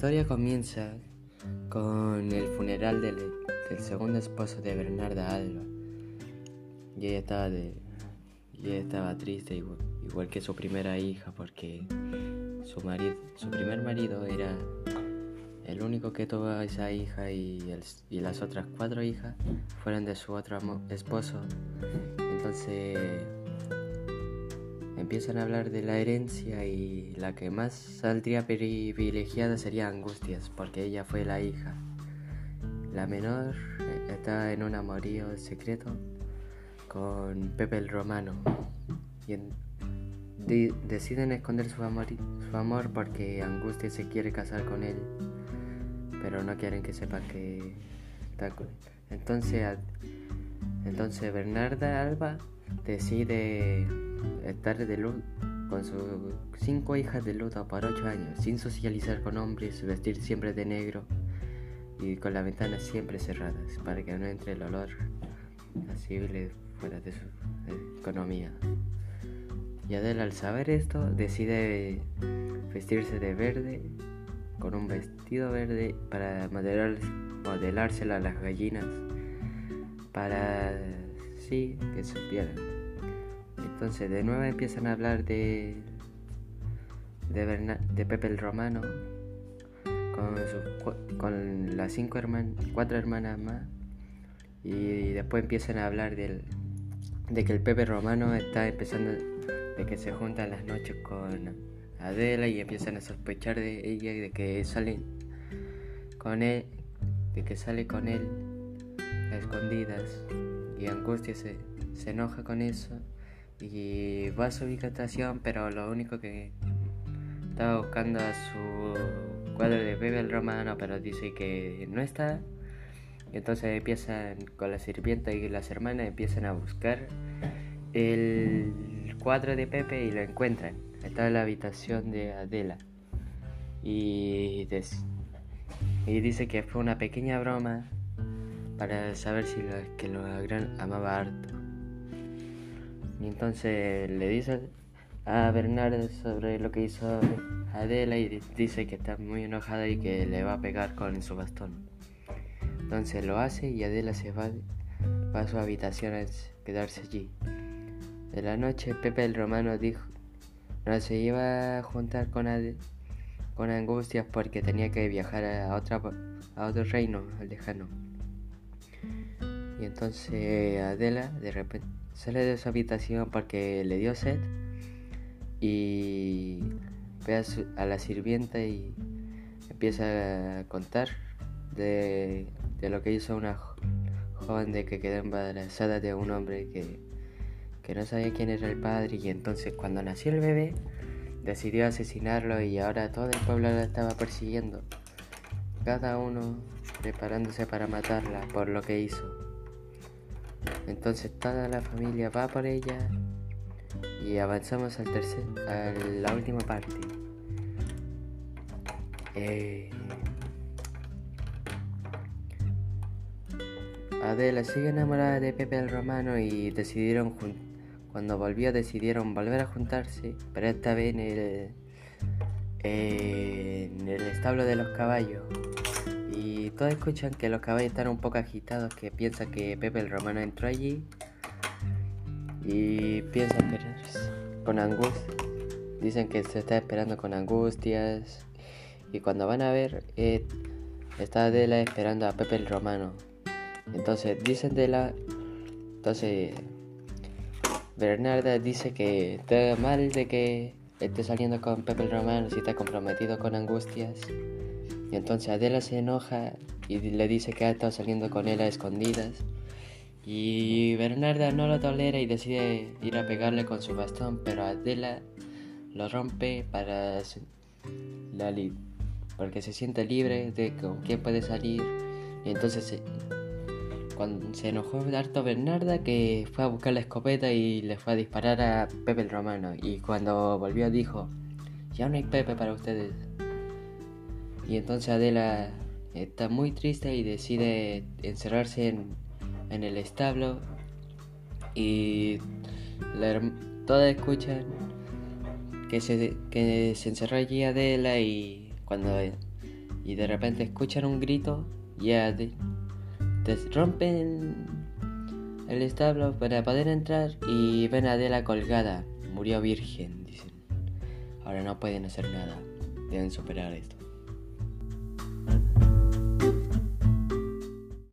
historia comienza con el funeral del, segundo esposo de Bernarda Alba. Y ella estaba, triste igual, que su primera hija porque su, primer marido era el único que tuvo esa hija y, y las otras cuatro hijas fueron de su otro esposo. Entonces empiezan a hablar de la herencia y la que más saldría privilegiada sería Angustias, porque ella fue la hija. La menor eh, está en un amorío secreto con Pepe el Romano y deciden esconder su amor, su amor porque Angustias se quiere casar con él, pero no quieren que sepa que está con él. Entonces, entonces Bernarda Alba decide estar de luto con sus cinco hijas de luto por ocho años, sin socializar con hombres, vestir siempre de negro y con las ventanas siempre cerradas para que no entre el olor asible fuera de su economía. Y Adela al saber esto decide vestirse de verde con un vestido verde para modelársela a las gallinas para sí que supieran. Entonces de nuevo empiezan a hablar de de, Pepe el Romano con, con las cinco hermanas, cuatro hermanas más y después empiezan a hablar del, de que el Pepe Romano está empezando de que se juntan las noches con Adela y empiezan a sospechar de ella y de que salen con él, de que sale con él a escondidas y Angustia se, se enoja con eso y va a su ubicación, pero lo único que estaba buscando a su cuadro de bebé el romano, pero dice que no está. Entonces empiezan con la sirvienta y las hermanas empiezan a buscar el cuadro de Pepe y lo encuentran. Está en la habitación de Adela. Y, y dice que fue una pequeña broma para saber si lo, que lo amaba harto. Y entonces le dice a Bernardo sobre lo que hizo Adela y dice que está muy enojada y que le va a pegar con su bastón. Entonces lo hace y Adela se va, a su habitación a quedarse allí. De la noche Pepe el Romano dijo no se iba a juntar con, con Angustias porque tenía que viajar a, otra, a otro reino lejano. Y entonces Adela de repente sale de su habitación porque le dio sed y ve a, la sirvienta y empieza a contar de, lo que hizo una joven de que quedó embarazada de un hombre que, que no sabía quién era el padre y entonces cuando nació el bebé decidió asesinarlo y ahora todo el pueblo la estaba persiguiendo, cada uno preparándose para matarla por lo que hizo. Entonces toda la familia va por ella y avanzamos al tercer, a la última parte. Eh, Adela sigue enamorada de Pepe el Romano y decidieron cuando volvió decidieron volver a juntarse, pero esta vez en el, en el establo de los caballos todos escuchan que los caballos están un poco agitados, que piensan que Pepe el Romano entró allí y piensan que con angustia. Dicen que se está esperando con angustias y cuando van a ver eh, está Adela esperando a Pepe el Romano. Entonces dicen de la... Entonces Bernarda dice que está mal de que esté saliendo con Pepe el Romano si está comprometido con angustias. Y entonces Adela se enoja y le dice que ha estado saliendo con él a escondidas. Y Bernarda no lo tolera y decide ir a pegarle con su bastón, pero Adela lo rompe para la porque se siente libre de con quién puede salir. Y entonces cuando se enojó harto Bernarda que fue a buscar la escopeta y le fue a disparar a Pepe el Romano. Y cuando volvió dijo, ya no hay Pepe para ustedes. Y entonces Adela está muy triste y decide encerrarse en, el establo. Y todas escuchan que se, que se encerró allí Adela y cuando y de repente escuchan un grito y te, rompen el establo para poder entrar y ven a Adela colgada. Murió virgen, dicen. Ahora no pueden hacer nada. Deben superar esto.